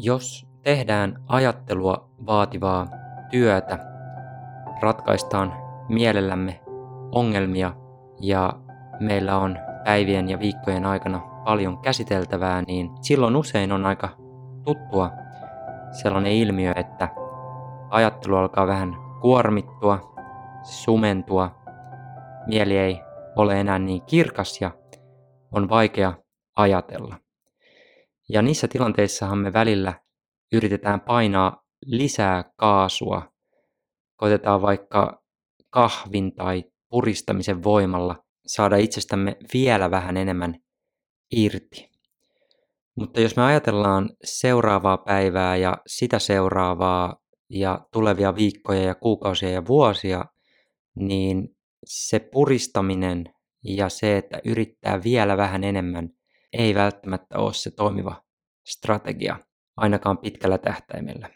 Jos tehdään ajattelua vaativaa työtä, ratkaistaan mielellämme ongelmia ja meillä on päivien ja viikkojen aikana paljon käsiteltävää, niin silloin usein on aika tuttua sellainen ilmiö, että ajattelu alkaa vähän kuormittua, sumentua, mieli ei ole enää niin kirkas ja on vaikea ajatella. Ja niissä tilanteissahan me välillä yritetään painaa lisää kaasua. Koitetaan vaikka kahvin tai puristamisen voimalla saada itsestämme vielä vähän enemmän irti. Mutta jos me ajatellaan seuraavaa päivää ja sitä seuraavaa ja tulevia viikkoja ja kuukausia ja vuosia, niin se puristaminen ja se, että yrittää vielä vähän enemmän, ei välttämättä ole se toimiva strategia, ainakaan pitkällä tähtäimellä.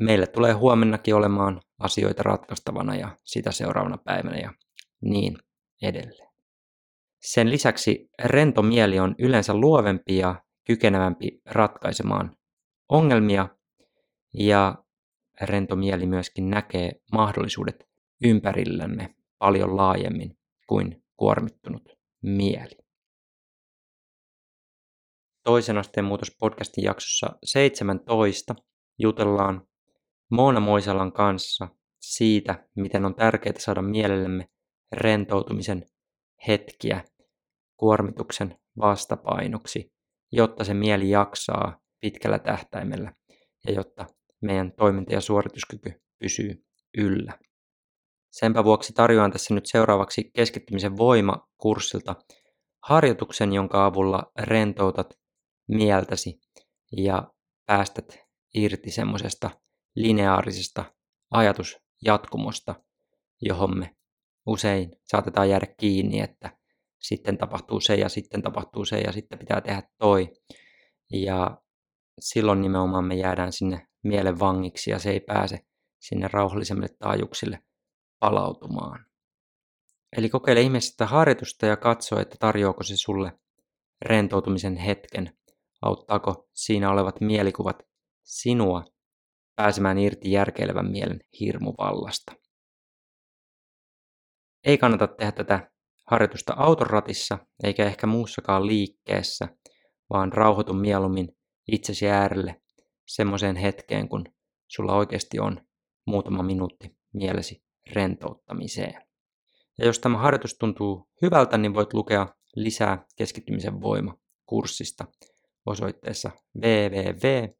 Meillä tulee huomennakin olemaan asioita ratkaistavana ja sitä seuraavana päivänä ja niin edelleen. Sen lisäksi rento mieli on yleensä luovempi ja kykenevämpi ratkaisemaan ongelmia ja rento mieli myöskin näkee mahdollisuudet ympärillämme paljon laajemmin kuin kuormittunut mieli. Toisen asteen muutos podcastin jaksossa 17 jutellaan Moona Moisalan kanssa siitä, miten on tärkeää saada mielellemme rentoutumisen hetkiä kuormituksen vastapainoksi, jotta se mieli jaksaa pitkällä tähtäimellä ja jotta meidän toiminta- ja suorituskyky pysyy yllä. Senpä vuoksi tarjoan tässä nyt seuraavaksi keskittymisen voima-kurssilta harjoituksen, jonka avulla rentoutat mieltäsi ja päästät irti semmoisesta lineaarisesta ajatusjatkumosta, johon me usein saatetaan jäädä kiinni, että sitten tapahtuu se ja sitten tapahtuu se ja sitten pitää tehdä toi. Ja silloin nimenomaan me jäädään sinne mielen vangiksi ja se ei pääse sinne rauhallisemmille taajuuksille palautumaan. Eli kokeile ihmeessä sitä harjoitusta ja katso, että tarjoako se sulle rentoutumisen hetken. Auttaako siinä olevat mielikuvat sinua pääsemään irti järkeilevän mielen hirmuvallasta. Ei kannata tehdä tätä harjoitusta autoratissa eikä ehkä muussakaan liikkeessä, vaan rauhoitu mieluummin itsesi äärelle semmoiseen hetkeen, kun sulla oikeasti on muutama minuutti mielesi rentouttamiseen. Ja jos tämä harjoitus tuntuu hyvältä, niin voit lukea lisää keskittymisen voima kurssista osoitteessa www.hoi.club.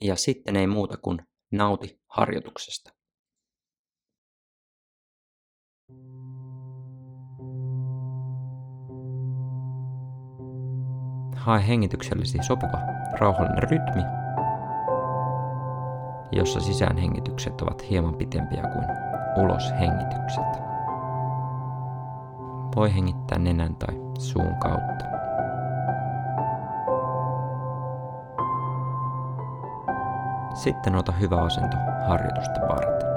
Ja sitten ei muuta kuin nauti harjoituksesta. Hae hengityksellesi sopiva rauhallinen rytmi, jossa sisäänhengitykset ovat hieman pitempiä kuin uloshengitykset. Voi hengittää nenän tai suun kautta. Sitten ota hyvä asento harjoitusta varten.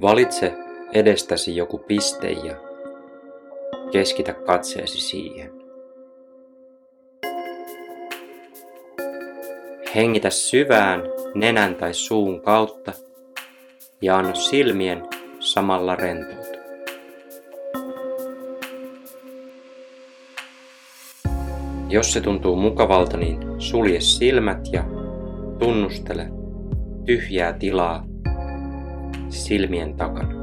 Valitse edestäsi joku piste ja keskitä katseesi siihen. Hengitä syvään nenän tai suun kautta ja anna silmien samalla rentoutua. Jos se tuntuu mukavalta, niin sulje silmät ja tunnustele tyhjää tilaa silmien takana.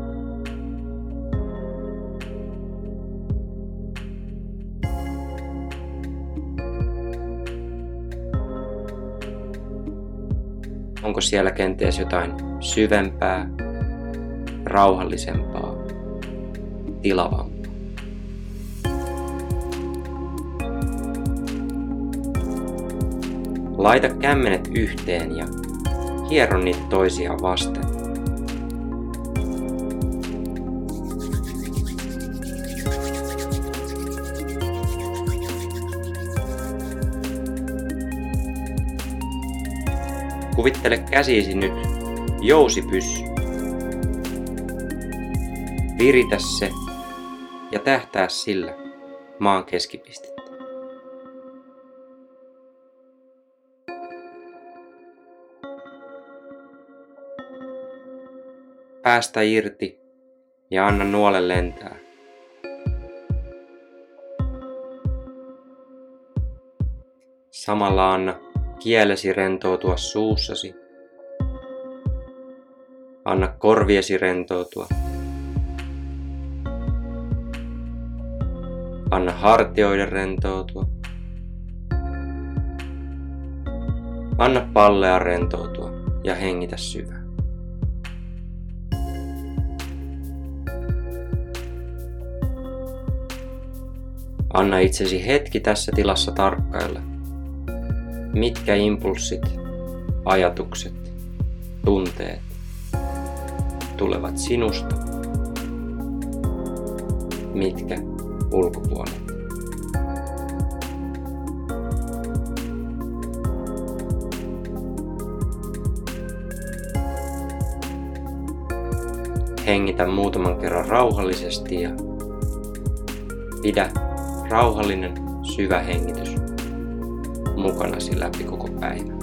Onko siellä kenties jotain syvempää, rauhallisempaa, tilavampaa? Laita kämmenet yhteen ja hieron niitä toisiaan vasten. Kuvittele käsisi nyt jousipyssy. Viritä se ja tähtää sillä maan keskipistettä. Päästä irti ja anna nuole lentää. Samalla anna kielesi rentoutua suussasi. Anna korviesi rentoutua. Anna hartioiden rentoutua. Anna pallea rentoutua ja hengitä syvään. Anna itsesi hetki tässä tilassa tarkkailla – mitkä impulssit, ajatukset, tunteet tulevat sinusta, mitkä ulkopuolelta. Hengitä muutaman kerran rauhallisesti ja pidä rauhallinen syvä hengitys mukanasi läpi koko päivän.